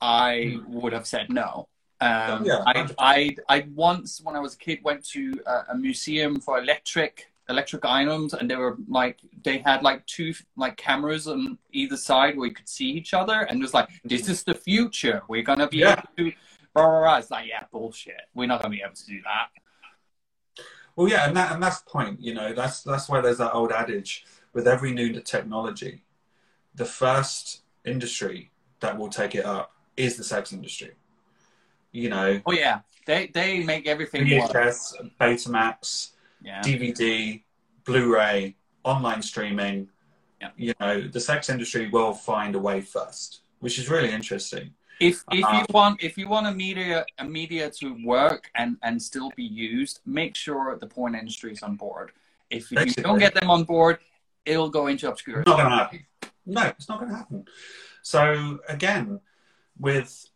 I would have said no. Um, yeah, I, I I once when I was a kid went to a, a museum for electric electric items, and they were like they had like two like cameras on either side where you could see each other, and it was like mm-hmm. this is the future. We're gonna be Yeah. able to. Blah, blah, blah. It's like yeah, bullshit. We're not gonna be able to do that. Well, yeah, and that and that's the point. You know, that's that's why there's that old adage with every new technology, the first industry that will take it up is the sex industry. You know, Oh yeah, they they make everything work. VHS, Betamax, Yeah. DVD, Blu-ray, online streaming. Yeah. You know, the sex industry will find a way first, which is really interesting. If if you Uh, want if you want a media a media to work and and still be used, make sure the porn industry is on board. If you Basically. don't get them on board, it'll go into obscurity. Not going to happen. No, it's not going to happen. So again, with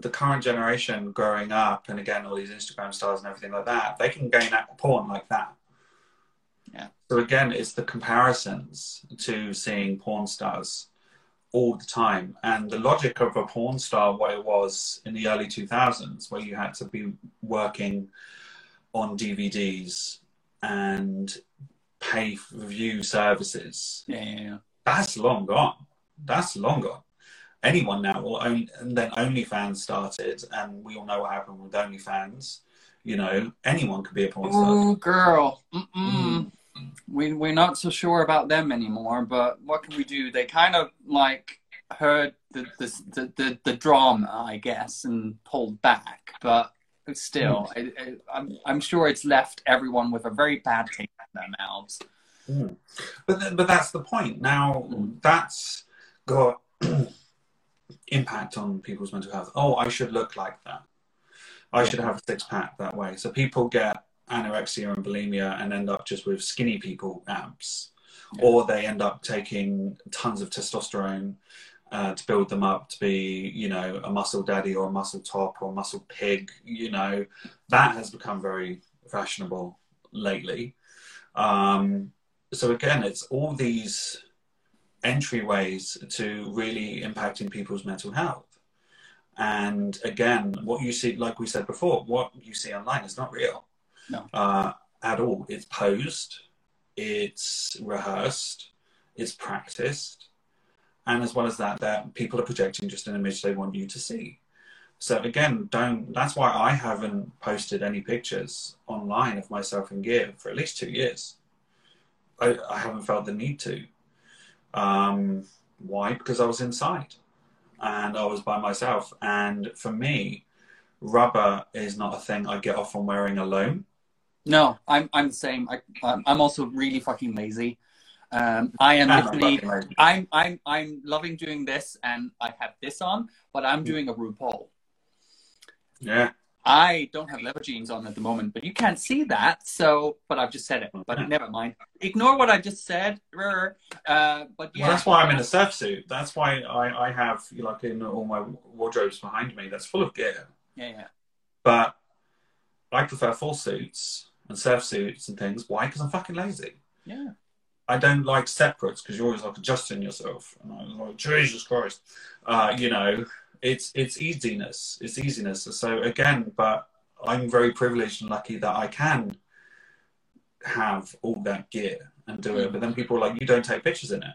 the current generation growing up, and again all these Instagram stars and everything like that, they can gain porn like that. Yeah. So again, it's the comparisons to seeing porn stars all the time, and the logic of a porn star, what it was in the early two thousands, where you had to be working on DVDs and pay for view services Yeah, yeah, yeah. that's long gone. That's long gone. Anyone now will own, and then OnlyFans started, and we all know what happened with OnlyFans. You know, anyone could be a porn star. Ooh, girl. Mm-mm. We we're not so sure about them anymore. But what can we do? They kind of like heard the the the, the, the drama, I guess, and pulled back. But still, it, it, I'm I'm sure it's left everyone with a very bad taste in their mouths. Mm. But th- but that's the point. Now Mm. that's got impact on people's mental health. Oh, I should look like that. I should have a six pack that way. So people get anorexia and bulimia and end up just with skinny people abs, yeah. or they end up taking tons of testosterone uh, to build them up to be, you know, a muscle daddy or a muscle top or a muscle pig. You know, that has become very fashionable lately. Um, so again, it's all these entryways to really impacting people's mental health. And again, what you see, like we said before, what you see online is not real. No. Uh, at all. It's posed, it's rehearsed, it's practiced. And as well as that, that people are projecting just an image they want you to see. So again, don't. That's why I haven't posted any pictures online of myself in gear for at least two years. I, I haven't felt the need to. Um, why? Because I was inside and I was by myself. And for me, rubber is not a thing I get off on wearing alone. No, I'm I'm the same. I, I'm also really fucking lazy. Um, I am literally, I'm I'm I'm loving doing this, and I have this on, but I'm doing a RuPaul. Yeah. I don't have leather jeans on at the moment, but you can't see that. So, but I've just said it. But never mind. Ignore what I just said. Uh, but yeah, well, that's why I'm in a surf suit. That's why I, I have like in all my wardrobes behind me. That's full of gear. Yeah, yeah. But I prefer full suits and surf suits and things. Why? Because I'm fucking lazy. Yeah. I don't like separates because you're always like adjusting yourself. And I'm like, Jesus Christ. Uh, you know, it's it's easiness. It's easiness. So again, but I'm very privileged and lucky that I can have all that gear and do it. Mm. But then people are like, you don't take pictures in it.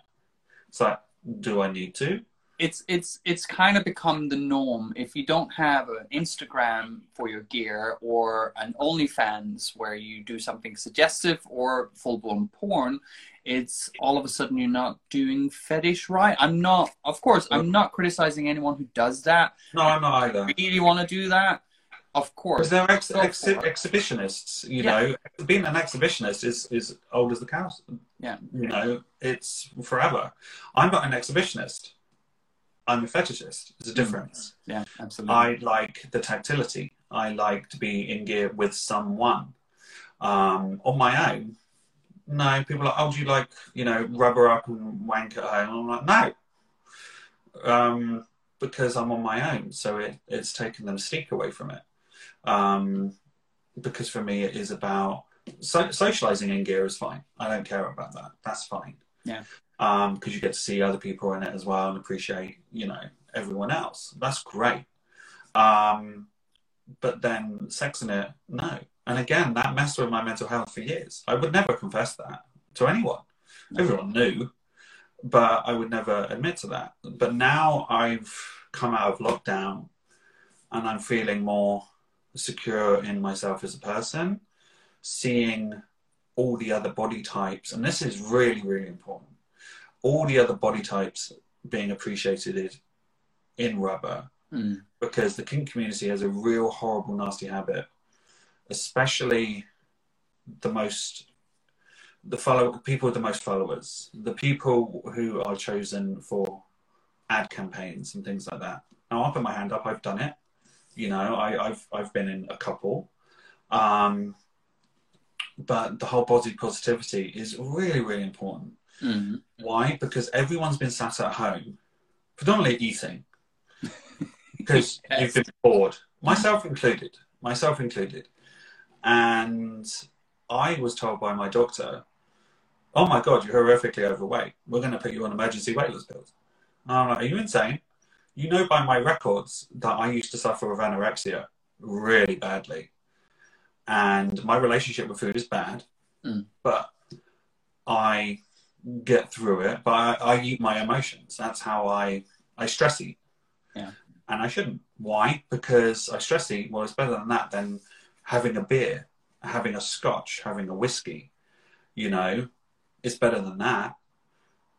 It's like, do I need to? It's it's it's kind of become the norm. If you don't have an Instagram for your gear or an OnlyFans where you do something suggestive or full blown porn, it's all of a sudden you're not doing fetish right. I'm not, of course, I'm not criticizing anyone who does that. No, I'm not either. Really want to do that? Of course. Because they're ex- ex- exhibitionists, you yeah. know. Being an exhibitionist is, is old as the cows. Yeah. You know, it's forever. I'm not an exhibitionist. I'm a fetishist. There's a mm. difference. Yeah, absolutely. I like the tactility. I like to be in gear with someone. Um, on my own, no, people are like, oh, do you like, you know, rubber up and wank at home? I'm like, no. Um, because I'm on my own. So it, it's taken them steak away from it. Um, because for me, it is about so, socializing in gear is fine. I don't care about that. That's fine. Yeah. Um, because you get to see other people in it as well and appreciate, you know, everyone else. That's great. Um, but then sex in it, no. And again, that messed with my mental health for years. I would never confess that to anyone. Everyone knew, but I would never admit to that. But now I've come out of lockdown and I'm feeling more secure in myself as a person, seeing all the other body types, and this is really, really important. All the other body types being appreciated in rubber mm. because the kink community has a real horrible, nasty habit especially the most the follow people with the most followers, the people who are chosen for ad campaigns and things like that. Now I'll put my hand up, I've done it. You know, I, have I've been in a couple. Um, but the whole body positivity is really, really important. Mm-hmm. Why? Because everyone's been sat at home, predominantly eating, because yes. you've been bored, myself included, myself included. And I was told by my doctor, oh my God, you're horrifically overweight. We're going to put you on emergency weight loss pills. I'm like, are you insane? You know by my records that I used to suffer with anorexia really badly. And my relationship with food is bad, mm. but I get through it. But I, I, eat my emotions. That's how I, I stress eat. Yeah. And I shouldn't. Why? Because I stress eat. Well, it's better than that. Then having a beer, having a scotch, having a whiskey, you know, it's better than that.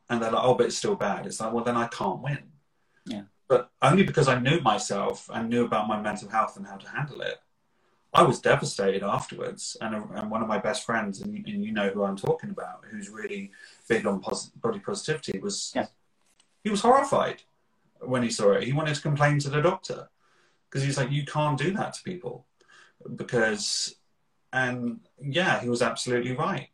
And they're like, oh, but it's still bad. It's like, well, then I can't win. Yeah. But only because I knew myself and knew about my mental health and how to handle it. I was devastated afterwards. And, and one of my best friends, and, and you know who I'm talking about, who's really big on pos- body positivity, was yeah. he was horrified when he saw it. He wanted to complain to the doctor because he's like, you can't do that to people because and yeah, he was absolutely right.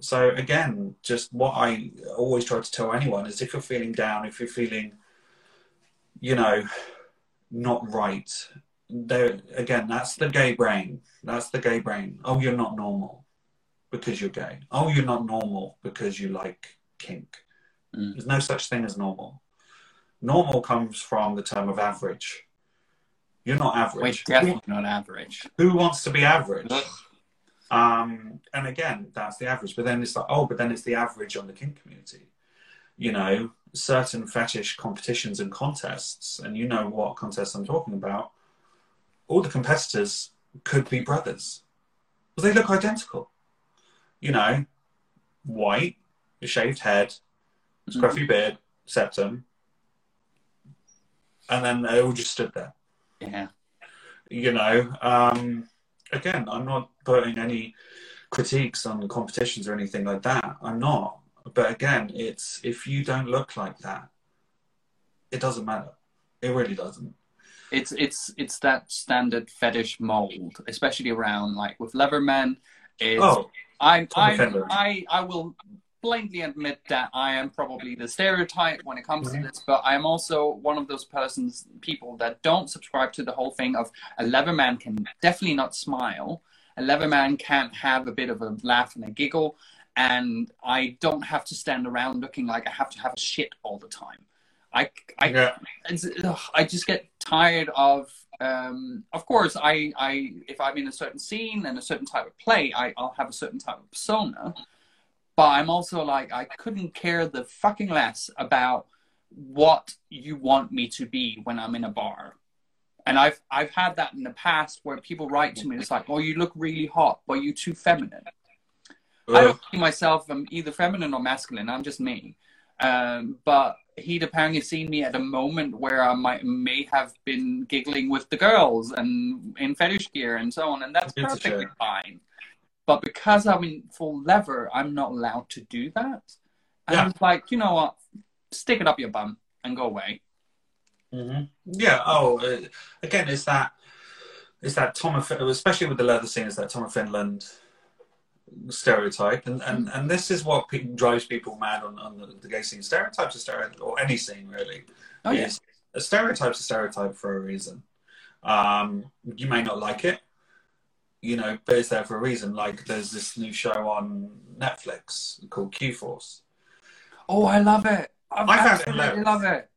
So again, just what I always try to tell anyone is if you're feeling down, if you're feeling, you know, not right, there again, that's the gay brain. That's the gay brain. Oh, you're not normal because you're gay. Oh, you're not normal because you like kink. Mm. There's no such thing as normal. Normal comes from the term of average. You're not average. We're definitely not average. Who wants to be average? Um, and again, that's the average. But then it's like, oh, but then it's the average on the kink community. You know, certain fetish competitions and contests, and you know what contests I'm talking about. All the competitors could be brothers, but they look identical. You know, white, a shaved head, scruffy beard, septum, and then they all just stood there Yeah. you know um again i'm not putting any critiques on competitions or anything like that. I'm not. But again it's if you don't look like that it doesn't matter. It really doesn't. It's it's it's that standard fetish mold, especially around like with Leatherman. Is oh I'm, I'm I I will blatantly admit that I am probably the stereotype when it comes to this, but I'm also one of those persons people that don't subscribe to the whole thing of a Leatherman can definitely not smile. A Leatherman can't have a bit of a laugh and a giggle, and I don't have to stand around looking like I have to have a shit all the time. I, I yeah it's, ugh, I just get tired of. Um, of course, I, I if I'm in a certain scene and a certain type of play, I, I'll have a certain type of persona. But I'm also like I couldn't care the fucking less about what you want me to be when I'm in a bar. And I've I've had that in the past where people write to me, it's like, "Oh, you look really hot, but you're too feminine." I don't see myself um, either feminine or masculine. I'm just me. Um, but he'd apparently seen me at a moment where I might may have been giggling with the girls and in fetish gear and so on, and that's It's perfectly fine. But because I'm in full leather, I'm not allowed to do that. And Yeah. I was like, you know what? Stick it up your bum and go away. hmm Yeah. Oh, uh, again, it's that it's that Tom, of, especially with the leather scene, it's that Tom of Finland stereotype, and and, and this is what pe- drives people mad on, on the, the gay scene. Stereotypes are stereotypes, or any scene really. Oh yeah. a stereotype's a stereotype for a reason. Um, you may not like it, you know, but it's there for a reason. Like there's this new show on Netflix called Q Force. Oh, I love it. I I absolutely love it.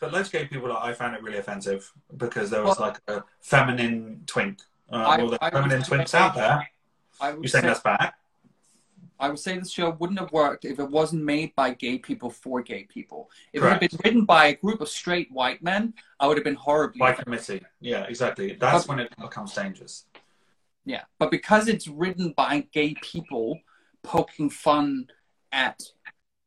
But loads of gay people, I found it really offensive because there was like a feminine twink. Uh, I- well, the I feminine twinks out there. I would You saying say- that's bad? I would say the show wouldn't have worked if it wasn't made by gay people for gay people. If it had been written by a group of straight white men, I would have been horribly. By offended. committee. Yeah, exactly. That's when it becomes dangerous. Yeah, but because it's written by gay people poking fun at,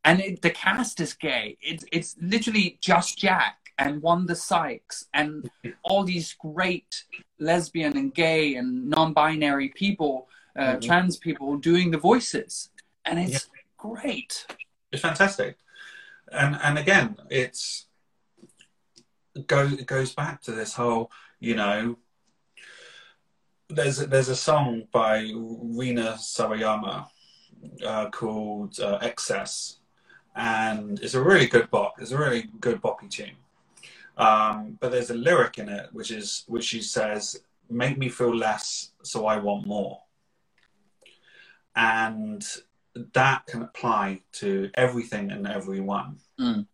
and it, the cast is gay. It's it's literally just Jack and Wanda Sykes and all these great lesbian and gay and non-binary people, uh, Mhm. trans people doing the voices, and it's great. It's fantastic, and and again, it's go it goes back to this whole you know. There's there's a song by Rina Sawayama uh, called uh, "XS," and it's a really good bop. It's a really good boppy tune. Um, but there's a lyric in it which is which she says, "Make me feel less, so I want more," and that can apply to everything and everyone. Mm.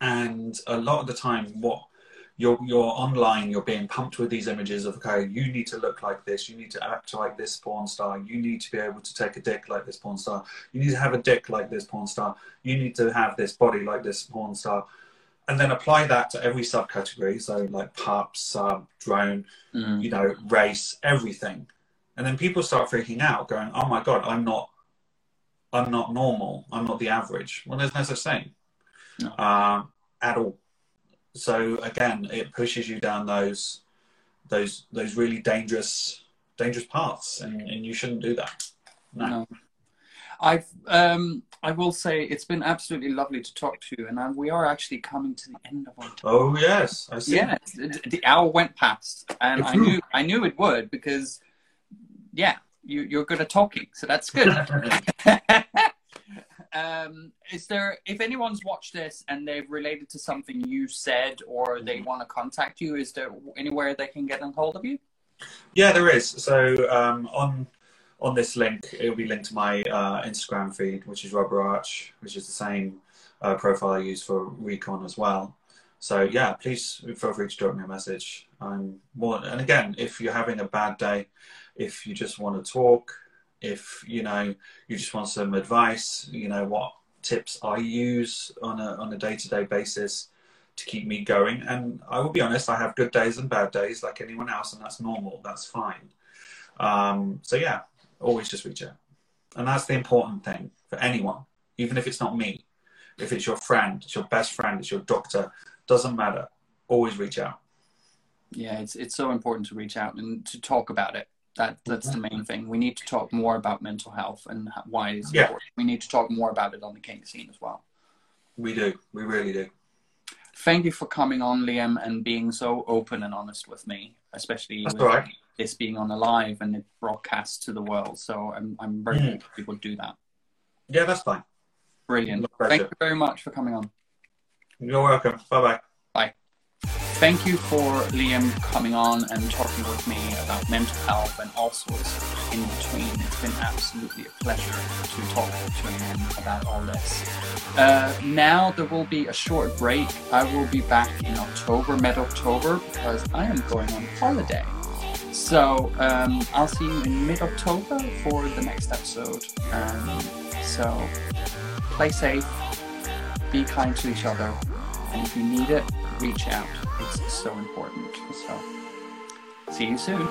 And a lot of the time, what you're you're online, you're being pumped with these images of okay, you need to look like this, you need to act like this porn star, you need to be able to take a dick like this porn star, you need to have a dick like this porn star, you need to have this body like this porn star, and then apply that to every subcategory. So like pup, sub, drone, Mm. you know, race, everything. And then people start freaking out, going, "Oh my god, I'm not, I'm not normal. I'm not the average." Well, there's no such thing No. um, at all. So again, it pushes you down those, those, those really dangerous, dangerous paths, and, and you shouldn't do that. No. No. I've um I will say it's been absolutely lovely to talk to you, and uh, we are actually coming to the end of our time. Oh yes, I see. Yeah, the the hour went past, and I knew I knew it would because yeah, you, you're good at talking, so that's good. um, is there, if anyone's watched this and they've related to something you said or they want to contact you, is there anywhere they can get in hold of you? Yeah, there is. So um, on on this link, it will be linked to my uh, Instagram feed, which is Rubber Arch, which is the same uh, profile I use for Recon as well. So yeah, please feel free to drop me a message. I'm more, and again, if you're having a bad day, if you just want to talk, if you know you just want some advice, you know what tips I use on a on a day to day basis to keep me going. And I will be honest, I have good days and bad days like anyone else, and that's normal. That's fine. Um, so yeah, always just reach out, and that's the important thing for anyone, even if it's not me. If it's your friend, it's your best friend, it's your doctor, doesn't matter. Always reach out. Yeah, it's it's so important to reach out and to talk about it. That that's the main thing. We need to talk more about mental health and why it's yeah. important. We need to talk more about it on the kink scene as well. We do. We really do. Thank you for coming on, Liam, and being so open and honest with me, especially that's with right. this being on a live and it broadcasts to the world. So I'm I'm very mm. happy people do that. Yeah, that's fine. Brilliant. Thank you very much for coming on. You're welcome. Bye. Bye. Thank you for Liam coming on and talking with me about mental health and all sorts in between. It's been absolutely a pleasure to talk to him about all this. Uh, now there will be a short break. I will be back in October, mid October, because I am going on holiday. So um, I'll see you in mid October for the next episode. Um, so play safe, be kind to each other, and if you need it, reach out. It's so important. So, see you soon.